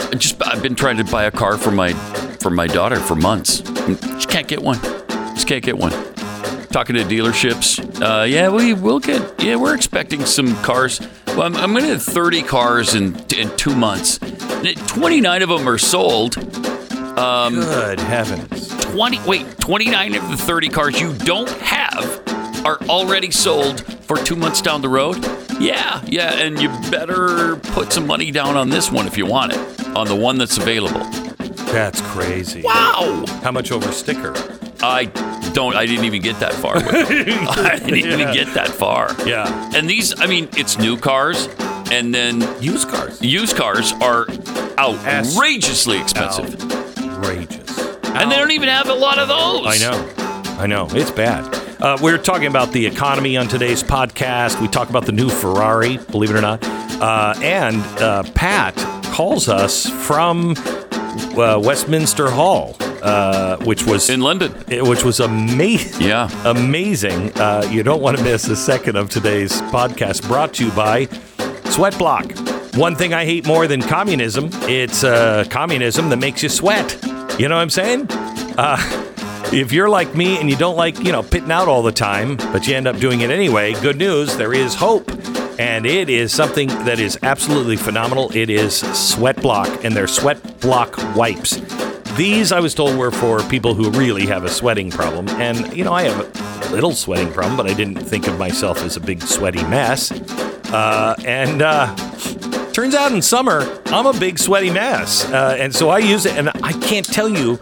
I just I've been trying to buy a car for my for my daughter for months. Just can't get one. Just can't get one. Talking to dealerships. Uh, yeah, we will get. Yeah, we're expecting some cars. Well, I'm, I'm going to have 30 cars in in two months. 29 of them are sold. Um, Good heavens. 20 wait 29 of the 30 cars you don't have are already sold for two months down the road yeah yeah and you better put some money down on this one if you want it on the one that's available That's crazy. wow How much over sticker? i don't i didn't even get that far with it. i didn't even get that far Yeah. and these i mean it's new cars and then Used cars. used cars are outrageously expensive Outrageous. and they don't even have a lot of those I know. I know. It's bad. Uh, we're talking about the economy on today's podcast. We talk about the new Ferrari, believe it or not. Uh, and uh, Pat calls us from uh, Westminster Hall, uh, which was in london which was amazing. Yeah. amazing. Uh, you don't want to miss a second of today's podcast. Brought to you by Sweat Block. One thing I hate more than communism, it's uh, communism that makes you sweat. You know what I'm saying? Uh, if you're like me and you don't like, you know, pitting out all the time, but you end up doing it anyway, good news, there is hope. And it is something that is absolutely phenomenal. It is Sweat Block and their Sweat Block wipes. These, I was told, were for people who really have a sweating problem. And, you know, I have a little sweating problem, but I didn't think of myself as a big sweaty mess. Uh, and uh, turns out in summer, I'm a big sweaty mess. Uh, and so I use it, and I can't tell you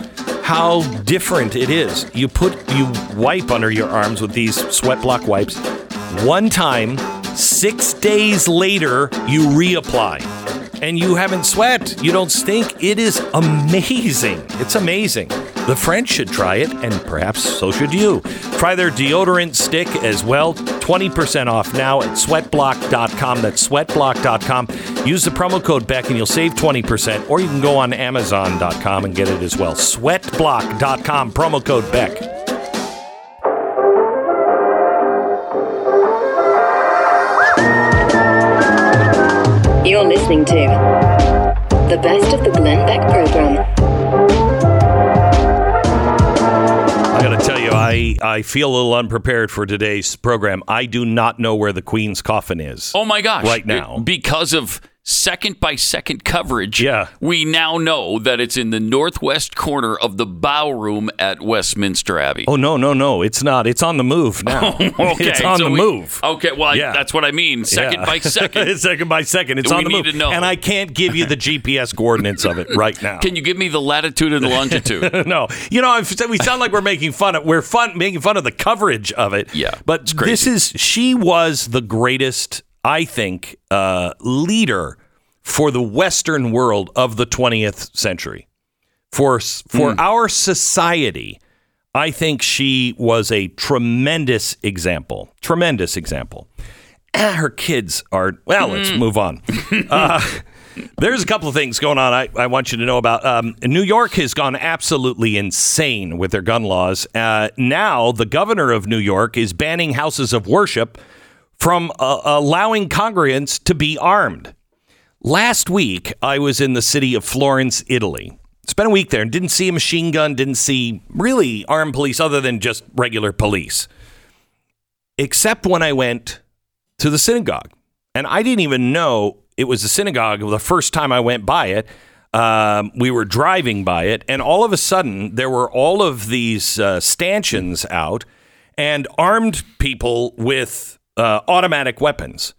how different it is. You put, you wipe under your arms with these sweat block wipes. One time, six days later, you reapply and you haven't sweat. You don't stink. It is amazing. It's amazing. The French should try it, and perhaps so should you. Try their deodorant stick as well. 20% off now at sweatblock.com. That's sweatblock.com. Use the promo code Beck and you'll save 20%, or you can go on amazon.com and get it as well. Sweatblock.com, promo code Beck. You're listening to the best of the Glenn Beck program. I, feel a little unprepared for today's program. I do not know where the Queen's coffin is. Oh my gosh. Right now. Because of second by second coverage, Yeah. we now know that it's in the northwest corner of the bow room at Westminster Abbey. Oh no, no, no! It's not. It's on the move now. okay. it's on so the we- move. Okay, well, I- Yeah. that's what I mean. Second Yeah. by second. second by second. It's We on the move. And I can't give you the GPS coordinates of it right now. Can you give me the latitude and the longitude? no, you know, I've, we sound like we're making fun of we're fun making fun of the coverage of it. Yeah, but this is she was the greatest, I think, uh, leader for the Western world of the 20th century. For for our society, I think she was a tremendous example. Tremendous example. Her kids are well. Let's move on. Uh, there's a couple of things going on I, I want you to know about. Um, New York has gone absolutely insane with their gun laws. Uh, now, the governor of New York is banning houses of worship from uh, allowing congregants to be armed. Last week, I was in the city of Florence, Italy. Spent a week there and didn't see a machine gun, didn't see really armed police other than just regular police. Except when I went to the synagogue. And I didn't even know it was a synagogue the first time I went by it. Um, we were driving by it, and all of a sudden, there were all of these uh, stanchions out and armed people with uh, automatic weapons.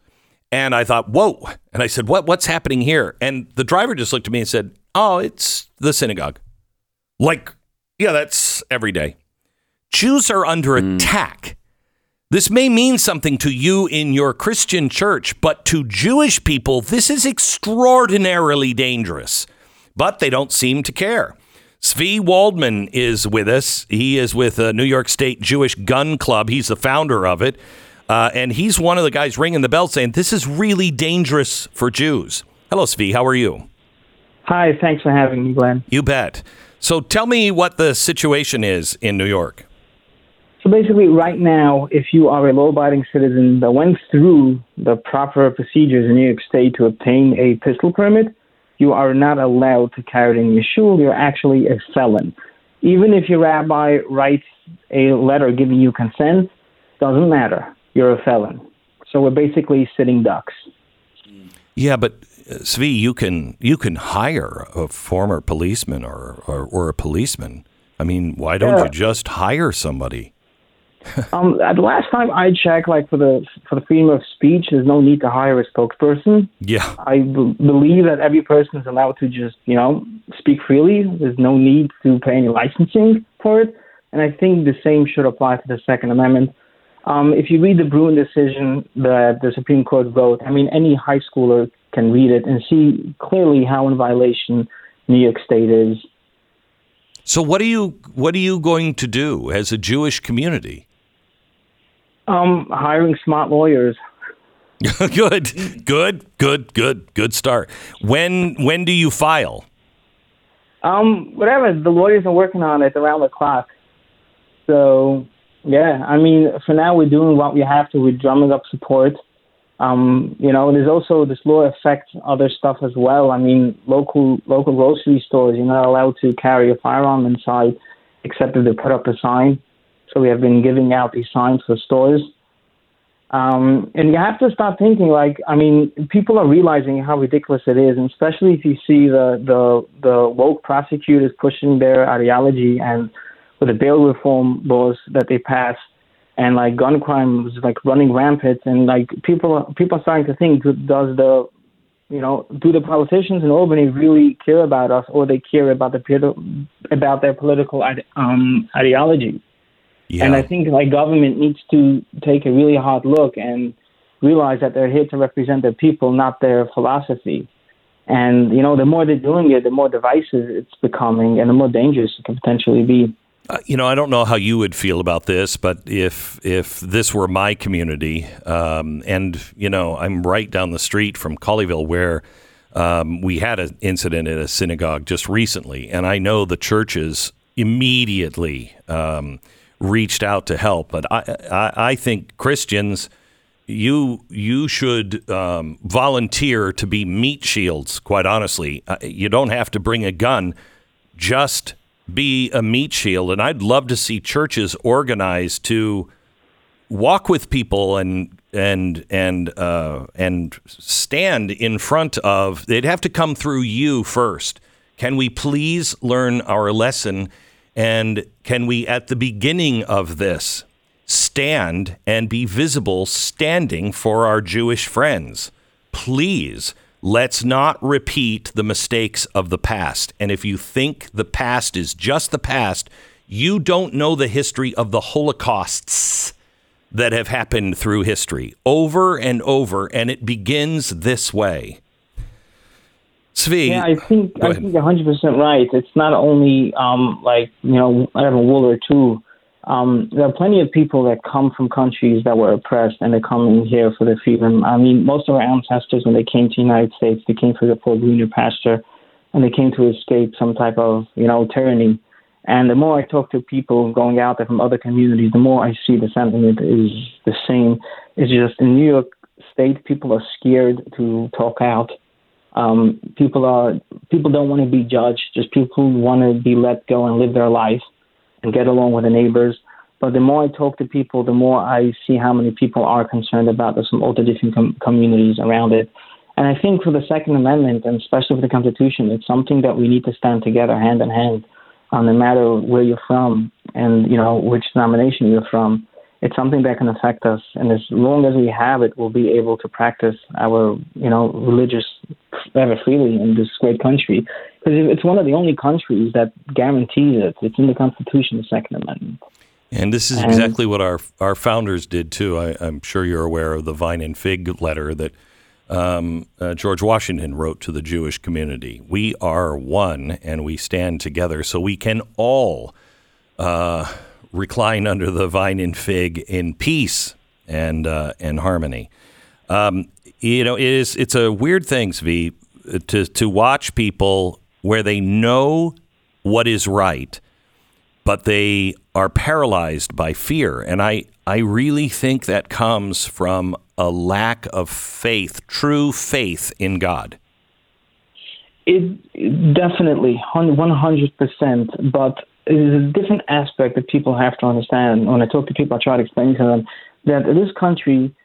And I thought, whoa. And I said, what, what's happening here? And the driver just looked at me and said, oh, it's the synagogue. Like, yeah, that's every day. Jews are under attack. This may mean something to you in your Christian church, but to Jewish people, this is extraordinarily dangerous. But they don't seem to care. Tzvi Waldman is with us. He is with the New York State Jewish Gun Club. He's the founder of it. Uh, and he's one of the guys ringing the bell saying, This is really dangerous for Jews. Hello, Tzvi. How are you? Hi, thanks for having me, Glenn. You bet. So tell me what the situation is in New York. So basically, right now, if you are a law abiding citizen that went through the proper procedures in New York State to obtain a pistol permit, you are not allowed to carry it in your shul. You're actually a felon. Even if your rabbi writes a letter giving you consent, doesn't matter. You're a felon. So we're basically sitting ducks. Yeah, but uh, Tzvi, you can you can hire a former policeman or or, or a policeman. I mean, why don't Yeah. you just hire somebody? Um, uh, the last time I checked, like for the for the freedom of speech, there's no need to hire a spokesperson. Yeah, I b- believe that every person is allowed to just, you know, speak freely. There's no need to pay any licensing for it. And I think the same should apply to the Second Amendment. Um, if you read the Bruen decision that the Supreme Court wrote, I mean, any high schooler can read it and see clearly how in violation New York State is. So what are you what are you going to do as a Jewish community? Um, hiring smart lawyers. good, good, good, good, good start. When when do you file? Um, whatever. The lawyers are working on it around the clock. So, yeah, I mean, for now, we're doing what we have to. We're drumming up support. Um, you know, there's also this law affects other stuff as well. I mean, local local grocery stores, you're not allowed to carry a firearm inside except if they put up a sign. So we have been giving out these signs for stores. Um, and you have to start thinking like, I mean, people are realizing how ridiculous it is, and especially if you see the the the woke prosecutors pushing their ideology and with the bail reform laws that they passed, and like gun crime was like running rampant, and like people are, people are starting to think, does the you know, do the politicians in Albany really care about us, or they care about the about their political um, ideology? Yeah. And I think like government needs to take a really hard look and realize that they're here to represent their people, not their philosophy. And you know, the more they're doing it, the more divisive it's becoming, and the more dangerous it can potentially be. Uh, you know, I don't know how you would feel about this, but if if this were my community, um, and you know, I'm right down the street from Colleyville, where um, we had an incident at a synagogue just recently, and I know the churches immediately um, reached out to help. But I, I, I think Christians, you you should um, volunteer to be meat shields. Quite honestly, uh, you don't have to bring a gun. Just be a meat shield. And I'd love to see churches organized to walk with people and and and uh, and stand in front of. They'd have to come through you first. Can we please learn our lesson? And can we, at the beginning of this, stand and be visible standing for our Jewish friends? Please, let's not repeat the mistakes of the past. And if you think the past is just the past, you don't know the history of the Holocausts that have happened through history over and over, and it begins this way. Tzvi, Yeah, I think I think 100 percent right. It's not only um, like you know I have a wool or two. Um, there are plenty of people that come from countries that were oppressed and they're coming here for their freedom. I mean, most of our ancestors, when they came to the United States, they came for the for greener pasture, and they came to escape some type of you know tyranny. And the more I talk to people going out there from other communities, the more I see the sentiment is the same. It's just in New York State, people are scared to talk out. Um, people are people don't want to be judged. Just people want to be let go and live their life and get along with the neighbors. But the more I talk to people, the more I see how many people are concerned about the, some all the different com- communities around it. And I think for the Second Amendment, and especially for the Constitution, it's something that we need to stand together hand in hand, on no matter where you're from and you know which denomination you're from. It's something that can affect us, and as long as we have it, we'll be able to practice our you know religious ever freely in this great country. Because it's one of the only countries that guarantees it. It's in the Constitution, the Second Amendment. And this is And- exactly what our our founders did too. I, I'm sure you're aware of the Vine and Fig letter that um, uh, George Washington wrote to the Jewish community. We are one, and we stand together, so we can all uh, recline under the Vine and Fig in peace and uh, and harmony. Um, you know, it is it's a weird thing, Tzvi, to to watch people where they know what is right but they are paralyzed by fear. And I, I really think that comes from a lack of faith, true faith in God. It definitely, one hundred percent. But there's a different aspect that people have to understand. When I talk to people, I try to explain to them that this country,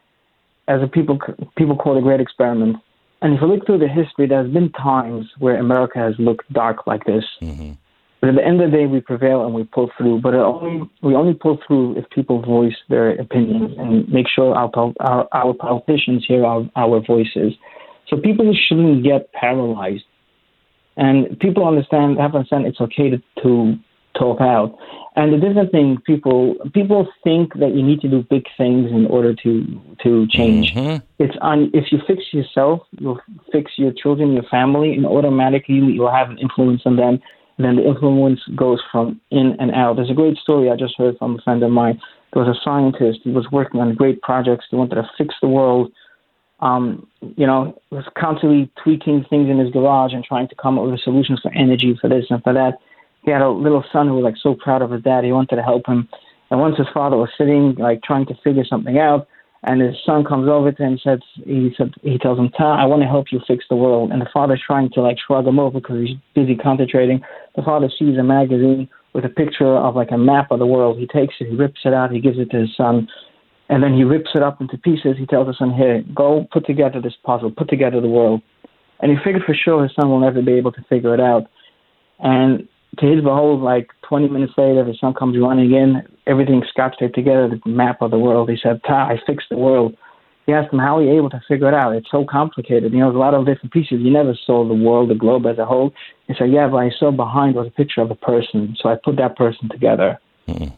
as a people people call it a great experiment. And if you look through the history, there's been times where America has looked dark like this. Mm-hmm. But at the end of the day, we prevail and we pull through. But only, we only pull through if people voice their opinions and make sure our our, our politicians hear our, our voices. So people shouldn't get paralyzed. And people understand, have understand it's okay to, to talk out. And the different thing, people people think that you need to do big things in order to to change. Mm-hmm. It's on if you fix yourself, you'll fix your children, your family, and automatically you'll have an influence on them. And then the influence goes from in and out. There's a great story I just heard from a friend of mine. There was a scientist. He was working on great projects. He wanted to fix the world um, you know, was constantly tweaking things in his garage and trying to come up with solutions for energy, for this and for that. He had a little son who was like so proud of his dad. He wanted to help him. And once his father was sitting, like trying to figure something out, and his son comes over to him and says, he said, he tells him, "Ta, I want to help you fix the world." And the father's trying to like shrug him over because he's busy concentrating. The father sees a magazine with a picture of like a map of the world. He takes it, he rips it out, he gives it to his son and then he rips it up into pieces. He tells his son, "Here, go put together this puzzle, put together the world." And he figured for sure his son will never be able to figure it out. And to his behold, like 20 minutes later, the sun comes running in, everything scotch taped together, the map of the world. He said, "Ta, I fixed the world." He asked him how are you able to figure it out. It's so complicated. You know, there's a lot of different pieces. You never saw the world, the globe as a whole. He said, "Yeah, but I saw behind was a picture of a person, so I put that person together." Mm-hmm.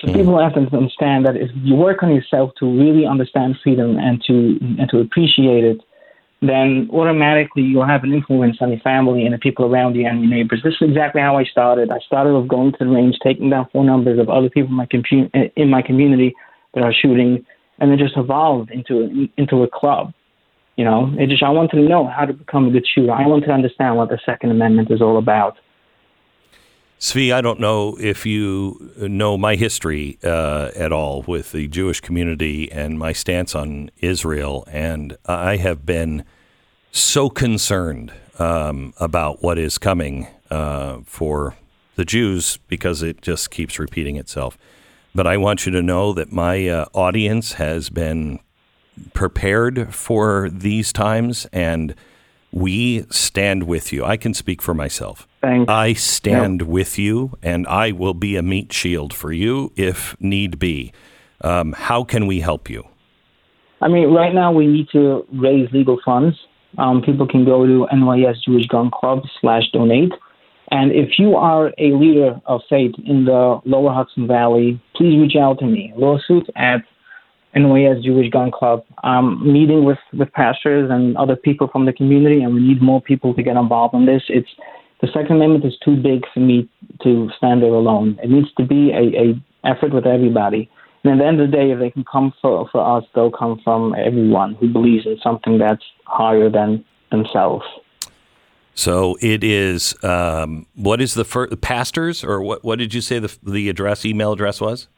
So people have to understand that if you work on yourself to really understand freedom and to and to appreciate it, then automatically you'll have an influence on your family and the people around you and your neighbors. This is exactly how I started. I started with going to the range, taking down phone numbers of other people in my, compu- in my community that are shooting, and it just evolved into a, into a club. You know, it just I wanted to know how to become a good shooter. I wanted to understand what the Second Amendment is all about. Tzvi, I don't know if you know my history uh, at all with the Jewish community and my stance on Israel, and I have been so concerned um, about what is coming uh, for the Jews because it just keeps repeating itself. But I want you to know that my uh, audience has been prepared for these times and we stand with you. I can speak for myself. Thanks. I stand yep. with you, and I will be a meat shield for you if need be. Um, how can we help you? I mean, right now we need to raise legal funds. Um, people can go to NYS Jewish Gun Club slash donate. And if you are a leader of faith in the lower Hudson Valley, please reach out to me. Lawsuit at NYS Jewish Gun Club. I'm meeting with, with pastors and other people from the community, and we need more people to get involved in this. It's the Second Amendment is too big for me to stand there alone. It needs to be a, a effort with everybody. And at the end of the day, if they can come for, for us, they'll come from everyone who believes in something that's higher than themselves. So it is. Um, what is the first pastors, or what? What did you say the the address, email address was?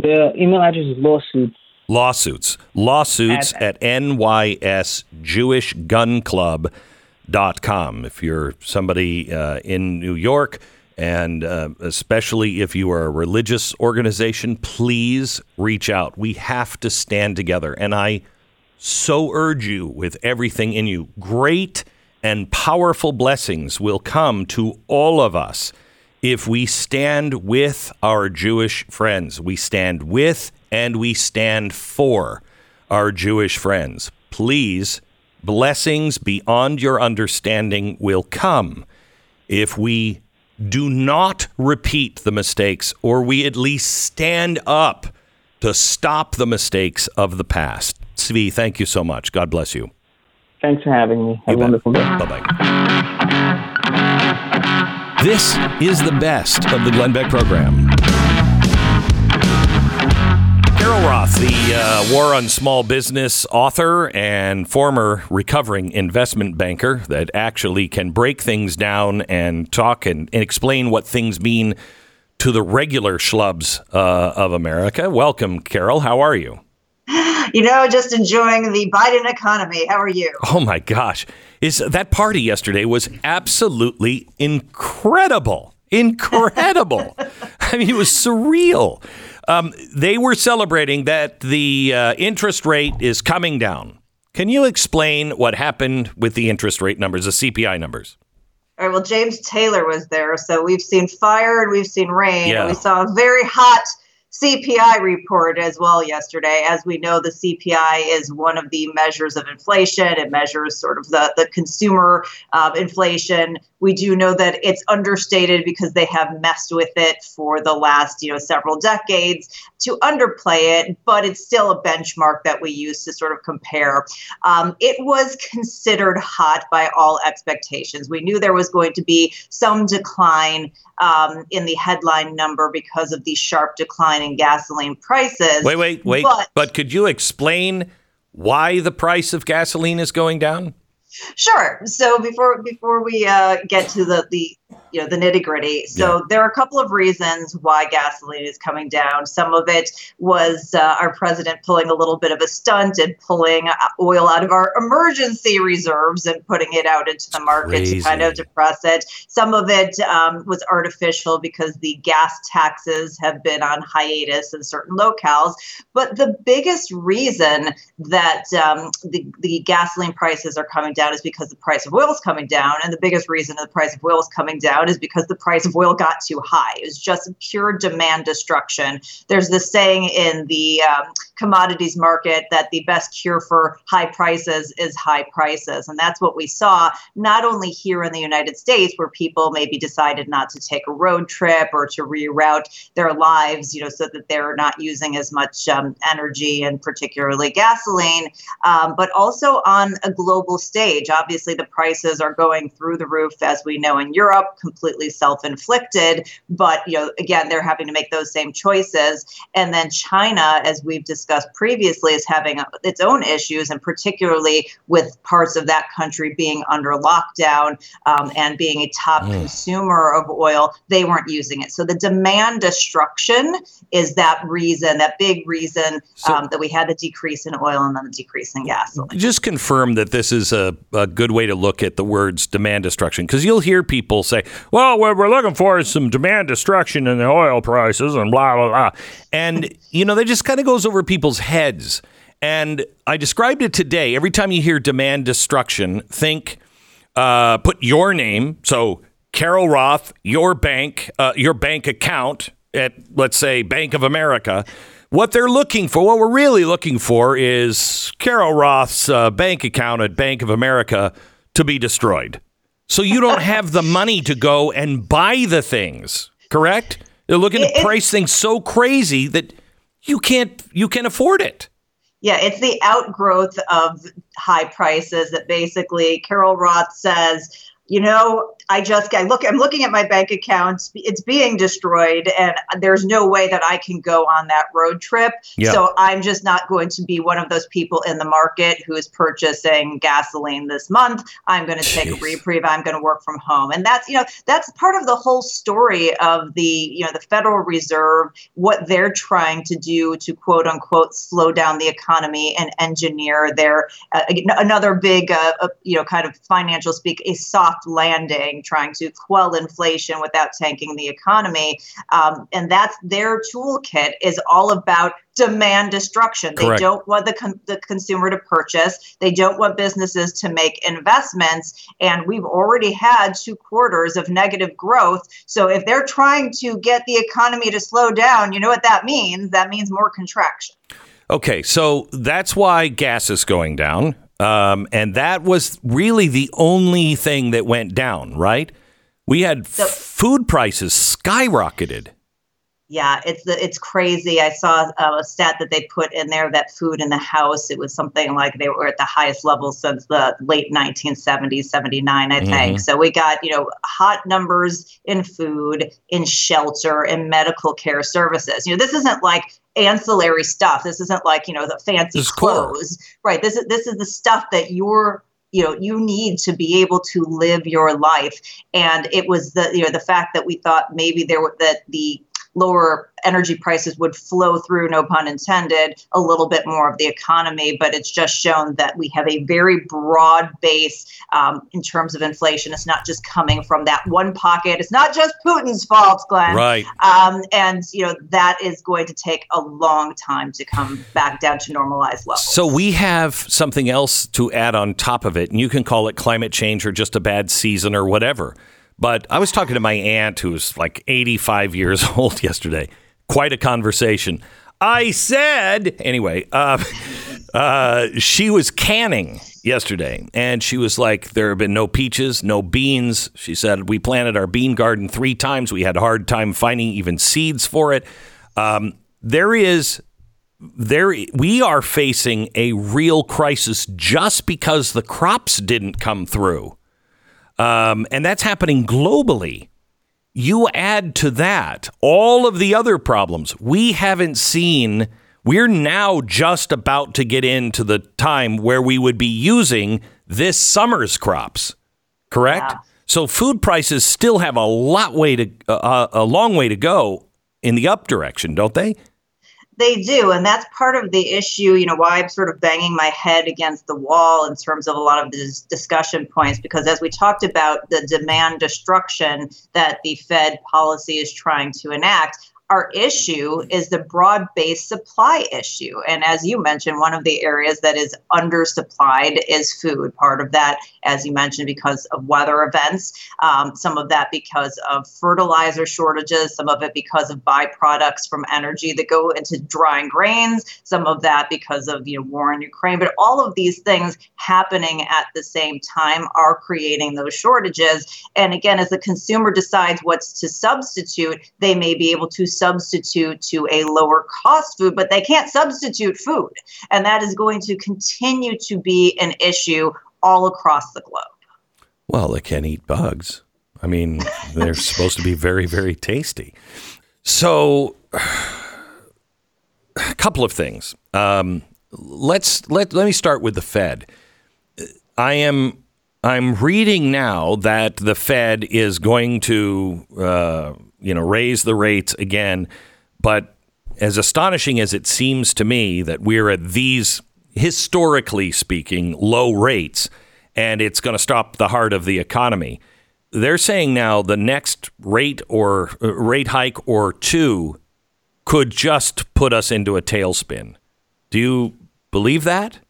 The email address is lawsuits lawsuits. Lawsuits at, at nysjewishgunclub.com. If you're somebody uh, in New York, and uh, especially if you are a religious organization, please reach out. We have to stand together. And I so urge you with everything in you. Great and powerful blessings will come to all of us if we stand with our Jewish friends. We stand with and we stand for our Jewish friends. Please, blessings beyond your understanding will come if we do not repeat the mistakes or we at least stand up to stop the mistakes of the past. Tzvi, thank you so much. God bless you. Thanks for having me. Have a wonderful day. Bye bye. This is the best of the Glenn Beck program. Carol Roth, the uh, War on Small Business author and former recovering investment banker that actually can break things down and talk and, and explain what things mean to the regular schlubs uh, of America. Welcome, Carol. How are you? You know, just enjoying the Biden economy. How are you? Oh my gosh. Is that party yesterday was absolutely incredible. Incredible. I mean, it was surreal. Um, they were celebrating that the uh, interest rate is coming down. Can you explain what happened with the interest rate numbers, the CPI numbers? All right, well, James Taylor was there. So we've seen fire and we've seen rain. Yeah. We saw a very hot CPI report as well yesterday. As we know, the CPI is one of the measures of inflation. It measures sort of the, the consumer uh, inflation. We do know that it's understated because they have messed with it for the last, you know, several decades to underplay it, but it's still a benchmark that we use to sort of compare. Um, it was considered hot by all expectations. We knew there was going to be some decline um, in the headline number because of the sharp decline in gasoline prices. Wait, wait, wait. But- but could you explain why the price of gasoline is going down? Sure. So before before we uh, get to the the you know the nitty gritty, so Yeah. there are a couple of reasons why gasoline is coming down. Some of it was uh, our president pulling a little bit of a stunt and pulling uh, oil out of our emergency reserves and putting it out into the market to kind of depress it. Some of it um, was artificial because the gas taxes have been on hiatus in certain locales. But the biggest reason that um, the, the gasoline prices are coming down is because the price of oil is coming down. And the biggest reason the price of oil is coming down is because the price of oil got too high. It was just pure demand destruction. There's this saying in the um, commodities market that the best cure for high prices is high prices. And that's what we saw, not only here in the United States, where people maybe decided not to take a road trip or to reroute their lives, you know, so that they're not using as much um, energy and particularly gasoline, um, but also on a global stage. Obviously, the prices are going through the roof, as we know in Europe, completely self-inflicted. But you know, again, they're having to make those same choices. And then China, as we've discussed previously, is having its own issues, and particularly with parts of that country being under lockdown um, and being a top consumer of oil, they weren't using it. So the demand destruction is that reason, that big reason So- um, that we had the decrease in oil and then the decrease in gasoline. Just confirm that this is a, a good way to look at the words demand destruction because you'll hear people say, well, what we're looking for is some demand destruction in the oil prices and blah, blah, blah. And, you know, that just kind of goes over people's heads. And I described it today. Every time you hear demand destruction, think, uh, put your name. So Carol Roth, your bank, uh, your bank account at, let's say, Bank of America. What they're looking for, what we're really looking for, is Carol Roth's uh, bank account at Bank of America to be destroyed. So you don't have the money to go and buy the things, correct? They're looking It- to price things so crazy that you can't you can't afford it. Yeah, it's the outgrowth of high prices that basically Carol Roth says, you know, I just I look I'm looking at my bank accounts. it's being destroyed and there's no way that I can go on that road trip. Yeah. So I'm just not going to be one of those people in the market who is purchasing gasoline this month. I'm going to take a reprieve. I'm going to work from home. And that's, you know, that's part of the whole story of the, you know, the Federal Reserve, what they're trying to do to quote unquote slow down the economy and engineer their uh, another big, uh, uh, you know, kind of financial speak, a soft landing, trying to quell inflation without tanking the economy. Um, and that's their toolkit is all about demand destruction. They don't want the, con- the consumer to purchase. They don't want businesses to make investments. And we've already had two quarters of negative growth. So if they're trying to get the economy to slow down, you know what that means? That means more contraction. Okay, so that's why gas is going down. Um, and that was really the only thing that went down, right? We had So- food prices skyrocketed. Yeah, it's it's crazy. I saw uh, a stat that they put in there that food in the house. It was something like they were at the highest level since the late 1970s, 79, I think. So we got you know hot numbers in food, in shelter, in medical care services. You know, this isn't like ancillary stuff. This isn't like you know the fancy This is core. clothes, right? This is this is the stuff that you're you know you need to be able to live your life and it was the you know the fact that we thought maybe there were that the lower energy prices would flow through, no pun intended, a little bit more of the economy. But it's just shown that we have a very broad base um, in terms of inflation. It's not just coming from that one pocket. It's not just Putin's fault, Glenn. Right. Um, and you know that is going to take a long time to come back down to normalized levels. So we have something else to add on top of it, and you can call it climate change or just a bad season or whatever. But I was talking to my aunt who's like 85 years old yesterday. Quite a conversation. I said, anyway, uh, uh, she was canning yesterday and she was like, There have been no peaches, no beans. She said, We planted our bean garden three times. We had a hard time finding even seeds for it. Um, there is there we are facing a real crisis just because the crops didn't come through. Um, and that's happening globally. You add to that all of the other problems. We haven't seen, we're now just about to get into the time where we would be using this summer's crops, correct? Yeah. So food prices still have a lot way to uh, a long way to go in the up direction, don't they? They do, and that's part of the issue. You know, why I'm sort of banging my head against the wall in terms of a lot of these discussion points, because as we talked about the demand destruction that the Fed policy is trying to enact, our issue is the broad based supply issue. And as you mentioned, one of the areas that is undersupplied is food. Part of that, as you mentioned, because of weather events, um, some of that because of fertilizer shortages, some of it because of byproducts from energy that go into drying grains, some of that because of you know war in Ukraine. But all of these things happening at the same time are creating those shortages. And again, as the consumer decides what's to substitute, they may be able to substitute to a lower cost food, but they can't substitute food. And that is going to continue to be an issue all across the globe. Well, they can eat bugs. I mean, they're supposed to be very, very tasty. So, a couple of things. Um, let's let let me start with the Fed. I am I'm reading now that the Fed is going to uh, you know raise the rates again, but as astonishing as it seems to me that we're at these historically speaking low rates and it's going to stop the heart of the economy. They're saying now the next rate or uh, rate hike or two could just put us into a tailspin. Do you believe that?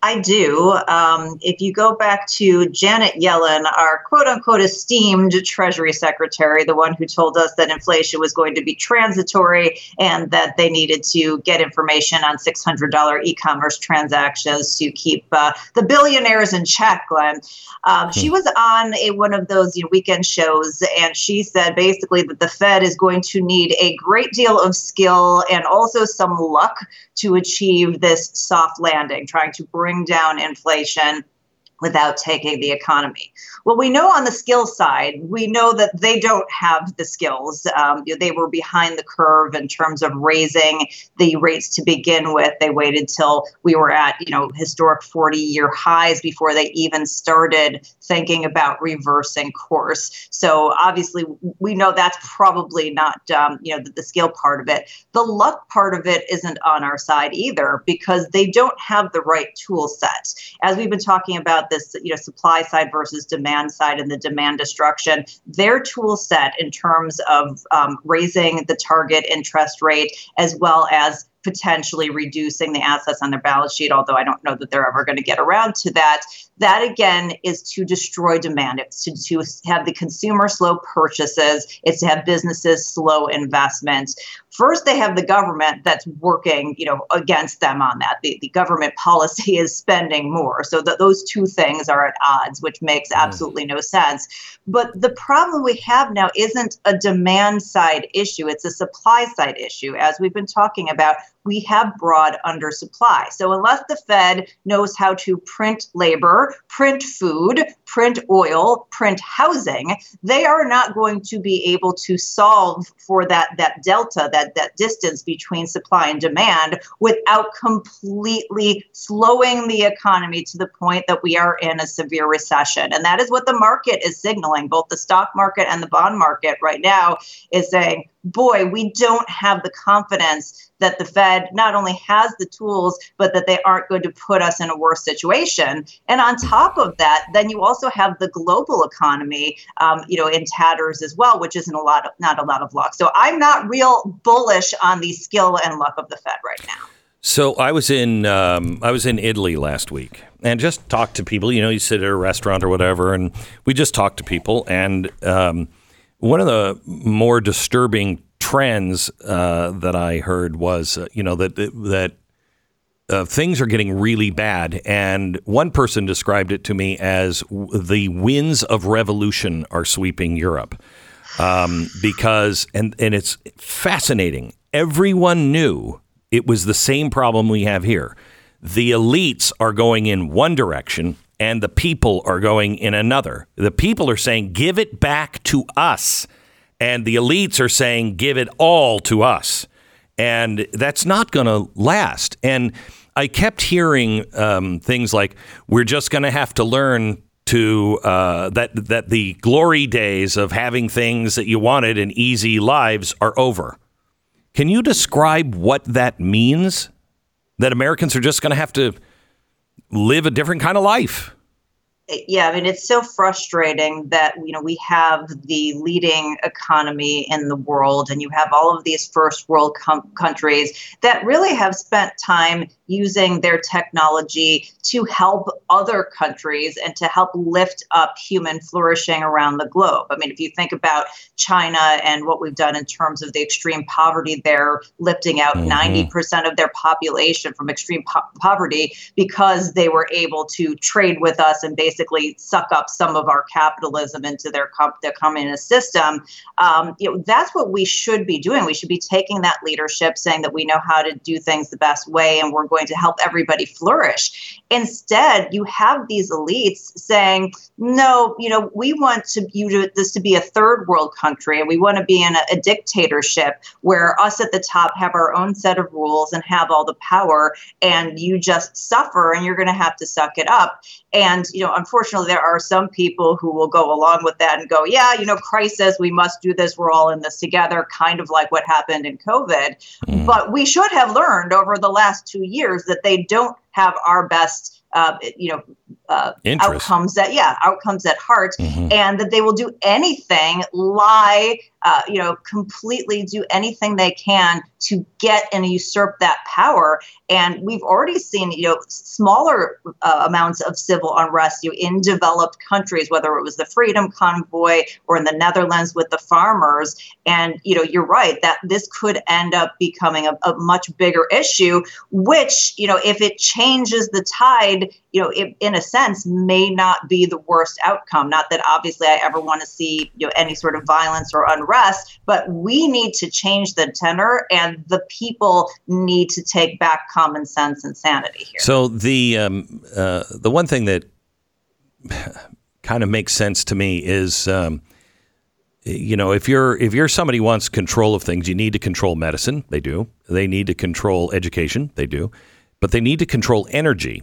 I do. Um, if you go back to Janet Yellen, our quote unquote esteemed Treasury Secretary, the one who told us that inflation was going to be transitory and that they needed to get information on $600 e commerce transactions to keep uh, the billionaires in check, Glenn. Um, she was on a, one of those you know, weekend shows, and she said basically that the Fed is going to need a great deal of skill and also some luck to achieve this soft landing, trying to bring down inflation without taking the economy. Well, we know on the skill side, we know that they don't have the skills. Um, they were behind the curve in terms of raising the rates to begin with. They waited till we were at you know historic 40-year highs before they even started thinking about reversing course. So obviously, we know that's probably not um, you know the, the skill part of it. The luck part of it isn't on our side either because they don't have the right tool set. As we've been talking about this, you know, supply side versus demand side and the demand destruction, their tool set in terms of um, raising the target interest rate as well as potentially reducing the assets on their balance sheet, although I don't know that they're ever going to get around to that. That again is to destroy demand. It's to, to have the consumer slow purchases. It's to have businesses slow investment. First, they have the government that's working, you know, against them on that. The, the government policy is spending more. So that those two things are at odds, which makes mm. absolutely no sense. But the problem we have now isn't a demand side issue, it's a supply side issue. As we've been talking about, we have broad undersupply. So unless the Fed knows how to print labor, print food, print oil, print housing, they are not going to be able to solve for that that delta, that that distance between supply and demand without completely slowing the economy to the point that we are in a severe recession. And that is what the market is signaling, both the stock market and the bond market right now is saying boy, we don't have the confidence that the Fed not only has the tools, but that they aren't going to put us in a worse situation. And on top of that, then you also have the global economy, um, you know, in tatters as well, which isn't a lot of not a lot of luck. So I'm not real bullish on the skill and luck of the Fed right now. So I was in um, I was in Italy last week and just talked to people. You know, you sit at a restaurant or whatever, and we just talked to people. And um, one of the more disturbing trends uh, that I heard was, uh, you know, that that uh, things are getting really bad, and one person described it to me as the winds of revolution are sweeping Europe. Um, because and and it's fascinating. Everyone knew it was the same problem we have here. The elites are going in one direction and the people are going in another. The people are saying, give it back to us. And the elites are saying, give it all to us. And that's not going to last. And I kept hearing um, things like, we're just going to have to learn to uh, that that the glory days of having things that you wanted and easy lives are over. Can you describe what that means? That Americans are just going to have to live a different kind of life yeah, I mean, it's so frustrating that, you know, we have the leading economy in the world and you have all of these first world com- countries that really have spent time using their technology to help other countries and to help lift up human flourishing around the globe. I mean, if you think about China and what we've done in terms of the extreme poverty there, lifting out mm-hmm. 90% of their population from extreme po- poverty because they were able to trade with us and basically basically suck up some of our capitalism into their, their communist system. Um, you know, that's what we should be doing. We should be taking that leadership, saying that we know how to do things the best way, and we're going to help everybody flourish. Instead, you have these elites saying, "No, you know, we want to you to, this to be a third world country, and we want to be in a, a dictatorship where us at the top have our own set of rules and have all the power, and you just suffer, and you're going to have to suck it up." And you know, unfortunately, there are some people who will go along with that and go, "Yeah, you know, crisis, we must do this. We're all in this together," kind of like what happened in COVID. Mm. But we should have learned over the last two years that they don't have our best uh, you know, uh, outcomes that yeah, outcomes at heart, mm-hmm. and that they will do anything, lie, uh, you know, completely do anything they can to get and usurp that power. And we've already seen, you know, smaller uh, amounts of civil unrest you know, in developed countries, whether it was the Freedom Convoy or in the Netherlands with the farmers. And you know, you're right that this could end up becoming a, a much bigger issue, which you know, if it changes the tide, you know, it, in a sense, may not be the worst outcome. Not that obviously I ever want to see you know any sort of violence or unrest, but we need to change the tenor and and the people need to take back common sense and sanity here. So the um, uh, the one thing that kind of makes sense to me is. Um, you know, if you're if you're somebody who wants control of things, you need to control medicine. They do. They need to control education. They do, but they need to control energy.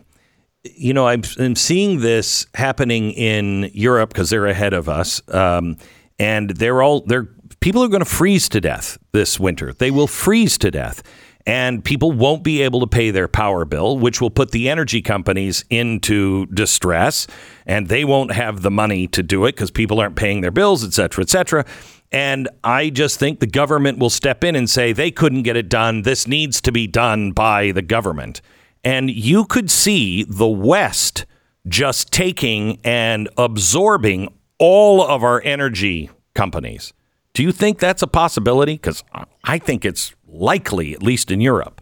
You know, I'm, I'm seeing this happening in Europe because they're ahead of us, um, and they're all they're people are going to freeze to death this winter. They will freeze to death. And people won't be able to pay their power bill, which will put the energy companies into distress. And they won't have the money to do it because people aren't paying their bills, et cetera, et cetera. And I just think the government will step in and say they couldn't get it done. This needs to be done by the government. And you could see the West just taking and absorbing all of our energy companies. Do you think that's a possibility? Because I think it's likely, at least in Europe.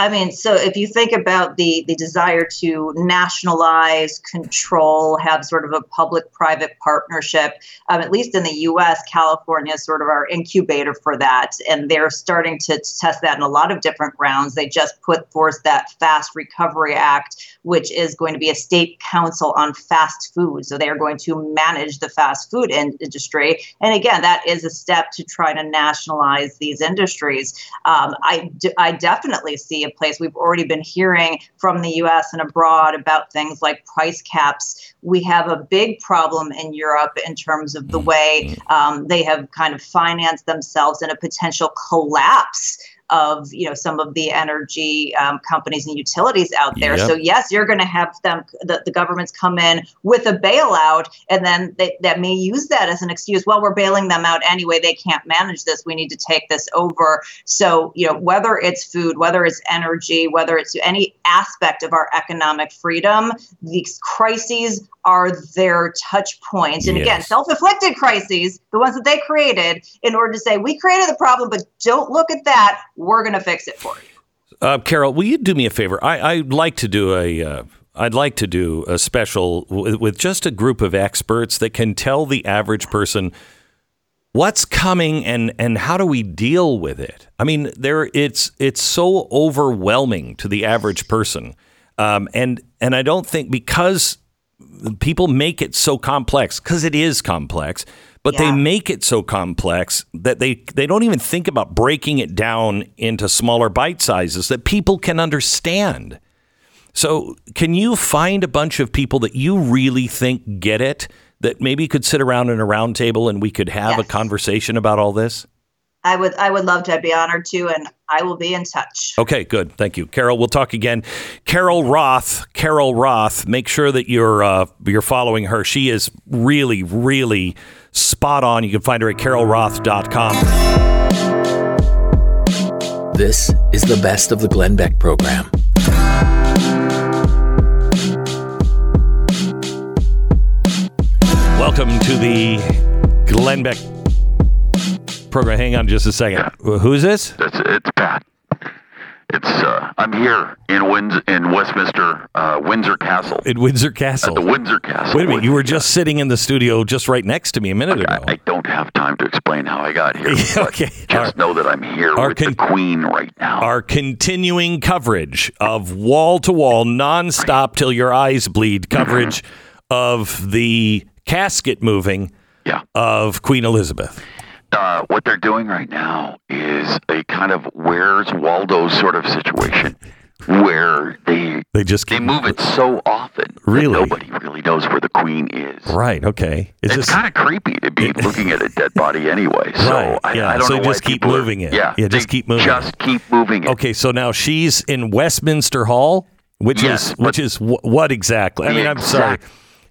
I mean, so if you think about the the desire to nationalize, control, have sort of a public-private partnership, um, at least in the U.S., California is sort of our incubator for that, and they're starting to test that in a lot of different grounds. They just put forth that Fast Recovery Act, which is going to be a state council on fast food. So they are going to manage the fast food industry, and again, that is a step to try to nationalize these industries. Um, I, I definitely see place. We've already been hearing from the US and abroad about things like price caps. We have a big problem in Europe in terms of the way um, they have kind of financed themselves in a potential collapse of you know some of the energy um, companies and utilities out there. Yep. So yes, you're going to have them the, the governments come in with a bailout, and then they, that may use that as an excuse. Well, we're bailing them out anyway. They can't manage this. We need to take this over. So you know whether it's food, whether it's energy, whether it's any aspect of our economic freedom, these crises are their touch points. And again, self-inflicted crises, the ones that they created, in order to say we created the problem, but don't look at that. We're going to fix it for you. Uh, Carol, will you do me a favor? I, I'd like to do a. Uh, I'd like to do a special with, with just a group of experts that can tell the average person what's coming and and how do we deal with it. I mean, there it's it's so overwhelming to the average person, um, and and I don't think because people make it so complex because it is complex but they make it so complex that they they don't even think about breaking it down into smaller bite sizes that people can understand so can you find a bunch of people that you really think get it that maybe could sit around in a round table and we could have a conversation about all this I would I would love to I'd be honored to, and I will be in touch. Okay, good. Thank you, Carol. We'll talk again. Carol Roth. Carol Roth. Make sure that you're uh, you're following her. She is really, really spot on. You can find her at carolroth.com. This is the best of the Glenn Beck program. Welcome to the Glenn Beck program. Hang on just a second. Who is this? It's it's Pat. It's uh, I'm here in Windsor, in Westminster, uh, Windsor Castle, In Windsor Castle. at the Windsor Castle. Wait a minute. You were just sitting in the studio just right next to me a minute ago. I, I don't have time to explain how I got here. Okay. Just Our- know that I'm here our with con- the Queen right now. our continuing coverage of wall to wall, nonstop till your eyes bleed coverage of the casket moving yeah. of Queen Elizabeth. Uh, what they're doing right now is a kind of where's Waldo sort of situation, where they They just they move it so often Really? that nobody really knows where the Queen is. Right. Okay. Is it's this kind of creepy to be looking at a dead body anyway. So Right, I, yeah, I don't so know just keep people are- moving it. Yeah, Yeah, just keep moving Just keep moving it. okay? So now she's in Westminster Hall, which Yes, is which is wh- what exactly? I mean, I'm sorry.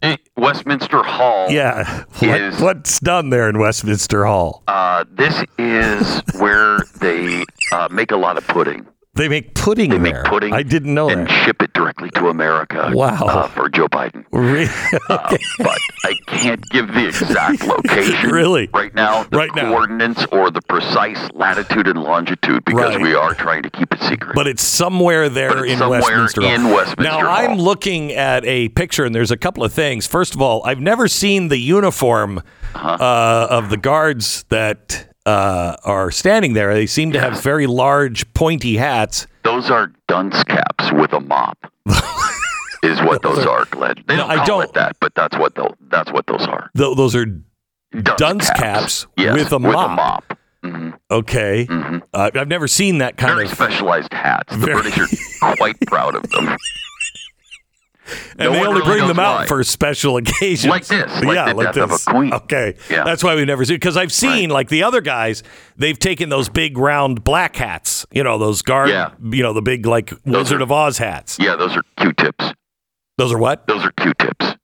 Eh, Westminster Hall. Yeah. What, Is- what's done there in Westminster Hall? Uh, this is where they uh, make a lot of pudding. They make pudding They there. make pudding. I didn't know that. and that. ship it directly to America. Wow. Uh, for Joe Biden. Really? Uh, but I can't give the exact location. Really? Right now, the Right now. coordinates or the precise latitude and longitude because Right. we are trying to keep it secret. but it's somewhere there it's in somewhere Westminster. Hall. in Westminster Now Hall. I'm looking at a picture, and there's a couple of things. First of all, I've never seen the uniform Uh-huh. uh, of the guards that uh, are standing there. They seem to have very large, pointy hats. Those are dunce caps with a mop. is what those are, Glenn. They No, don't I call don't- it that, but that's what they'll, that's what those are. Tho- those are Dunce, Dunce caps Yes, with a With mop. a mop. hmm okay. hmm Uh, I've never seen that kind Very of. specialized hats. The Very- British are quite proud of them. And No they only really bring them out for special occasions. Like this, like yeah, like this. Okay. Yeah. That's why we've never seen because I've seen like the other guys, they've taken those big round black hats, you know, those guard Yeah. you know, the big like Wizard are- of Oz hats. Yeah, those are Q-tips. Those are what? Those are Q-tips.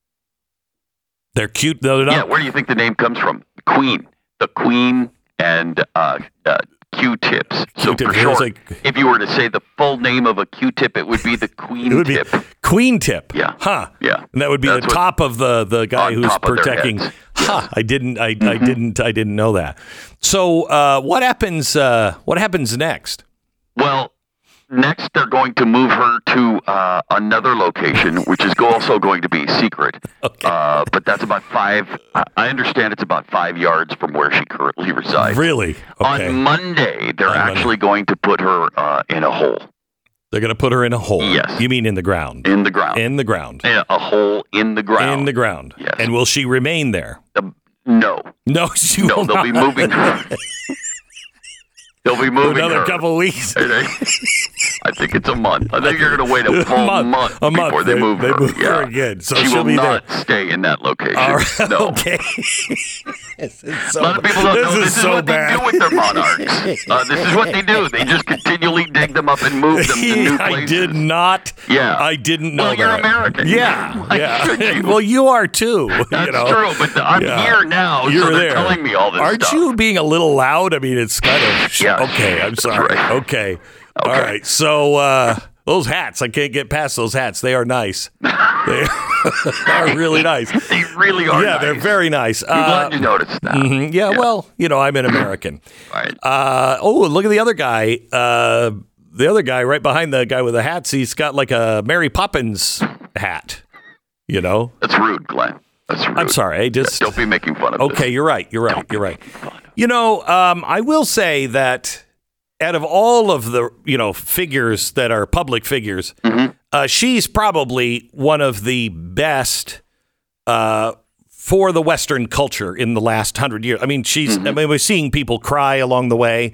They're cute. No, they're not. Yeah, where do you think the name comes from? Queen. The Queen and uh, uh, Q-tips. So Q-tip, for short, like- if you were to say the full name of a Q-tip, it would be the Queen it would be tip. Queen tip. Yeah. Huh. Yeah. And that would be That's the top of the the guy who's top of their protecting. Huh. I didn't I, I Mm-hmm. didn't I didn't know that. So uh, what happens uh, what happens next? Well, next they're going to move her to uh, another location, which is also going to be secret. Okay. Uh, but that's about five. I- understand it's about five yards from where she currently resides. Really? Okay. On Monday, they're On Monday. actually going to put her uh, in a hole They're going to put her in a hole. Yes. You mean in the ground? in the ground. In the ground. In a hole in the ground. In the ground. Yes. And will she remain there? Um, no, No, she no, will they'll be moving. her. they'll be For moving another her. couple weeks. I think it's a month. I think you're going to wait a full month. month, A month. before they, They- move they her. move yeah. her again. So she will be there. not stay in that location. All right, No. Okay. This is so A lot of people don't this know is this is so what bad. they do with their monarchs. Uh, this is what they do. They just continually dig them up and move them to new places. I did not. Yeah. I didn't know Well, you're that. American. Yeah. Yeah. you? well, you are too. That's you know. true, but the, I'm Yeah. here now, You're so they're there. telling me all this Aren't stuff. you being a little loud? I mean, it's kind of. Yeah, okay, I'm sorry. right. Okay. All Okay. right. So uh, those hats, I can't get past those hats. They are nice. They are really nice. They really are. Yeah, they're very nice. I'm Uh, glad you noticed that. mhm, yeah, well, you know, I'm an American. Right. Uh, oh, look at the other guy. Uh, the other guy right behind the guy with the hats, he's got like a Mary Poppins hat. You know? That's rude, Glenn. That's rude. I'm sorry. I just. Don't be making fun of this. Okay, you're right. You're right. You're right. You know, um, I will say that out of all of the you know figures that are public figures, uh, she's probably one of the best uh, for the Western culture in the last hundred years. I mean, she's. I mean, we're seeing people cry along the way.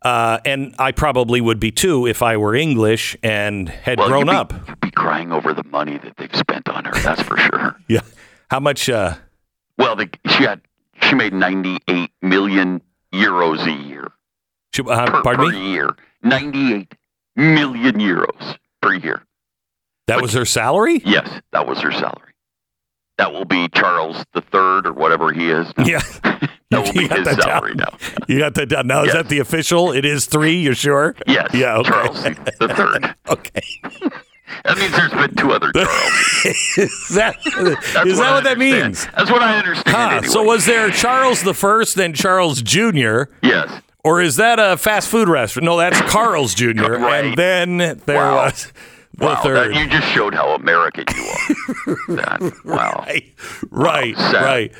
Uh, and I probably would be too if I were English and had Well, grown you'd be, up. You'd be crying over the money that they've spent on her. That's for sure. Yeah. How much? Uh, Well, they, she had she made 98 million euros a year. Uh, Per, pardon per me? year. 98 million euros per year. That was her salary? Yes, that was her salary. That will be Charles the Third or whatever he is. now. Yeah. That will be his that salary down. now. You got that down. Now, is that the official? It is three, you're sure? Yes. Yeah, okay. Charles the Third. Okay. That means there's been two other Charles. is that, is that what that means? That's what I understand. Huh. anyway. So was there Charles the First, then Charles Jr., Yes. Or is that a fast food restaurant? No, that's Carl's Jr., Right. and then there Wow. was the Wow, third. that, you just showed how American you are. that, wow. right, right, right.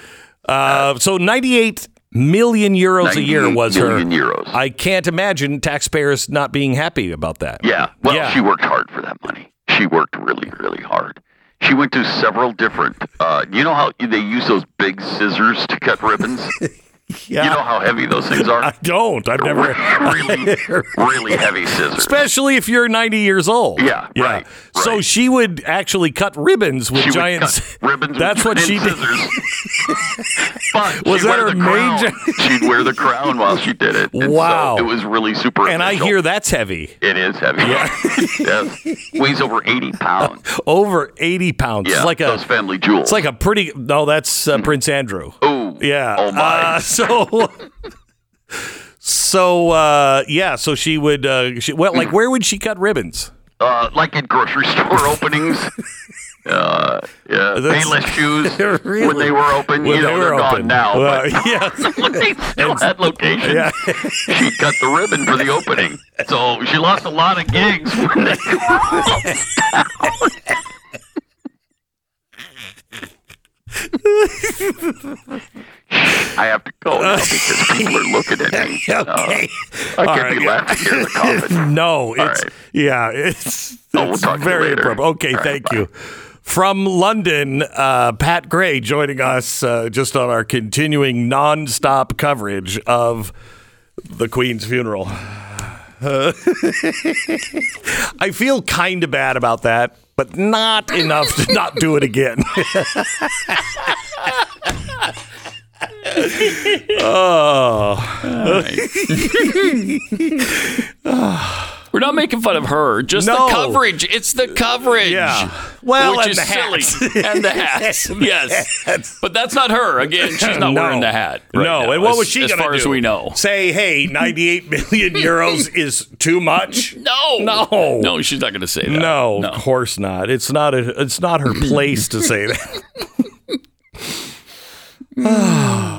Uh, so 98 million euros a year 98 was her. euros. I can't imagine taxpayers not being happy about that. Yeah. Well, Yeah. she worked hard for that money. She worked really, really hard. She went to several different. Uh, you know how they use those big scissors to cut ribbons? Yeah. You know how heavy those things are? I don't. I've never. really, really heavy scissors. Especially if you're 90 years old. Yeah, Yeah. right, So right. she would actually cut ribbons with She giant. ribbons. with That's what she did. but Was that her crown. She'd wear the crown while she did it. And Wow. So it was really super. And I hear that's heavy. it is heavy. Yeah, yes. Weighs over eighty pounds. Over 80 pounds. Yeah. it's like a. family jewels. It's like a pretty. No, that's uh, Prince Andrew. oh Yeah. Oh my. Uh, so. So uh, yeah, so she would. Uh, she, well, like where would she cut ribbons? uh, like in grocery store openings. Uh, yeah, That's- Payless shoes Really? when they were open. You know they were they're open. gone now, Well, but yeah. they still had locations. Yeah. she cut the ribbon for the opening, so she lost a lot of gigs when they I have to go now people are looking at me. Uh, Okay. I All can't right. be laughing here in the coffin. No, it's right. yeah, it's, Oh, we'll it's to you very appropriate. Okay, All right, thank bye. you. From London, uh, Pat Gray joining us uh, just on our continuing nonstop coverage of the Queen's funeral. Uh, I feel kind of bad about that, but not enough to not do it again. Oh. We're not making fun of her, just No. the coverage. It's the coverage. Yeah. Well, which and is the silly. hats. and the hats. Yes. But that's not her. Again, she's not No. wearing the hat. right no, now, and what as- was she as going to do? far as we know? Say, hey, 98 million euros is too much? No. No. No, she's not going to say that. No, No. of course not. It's not a, it's not her place to say that. Mm.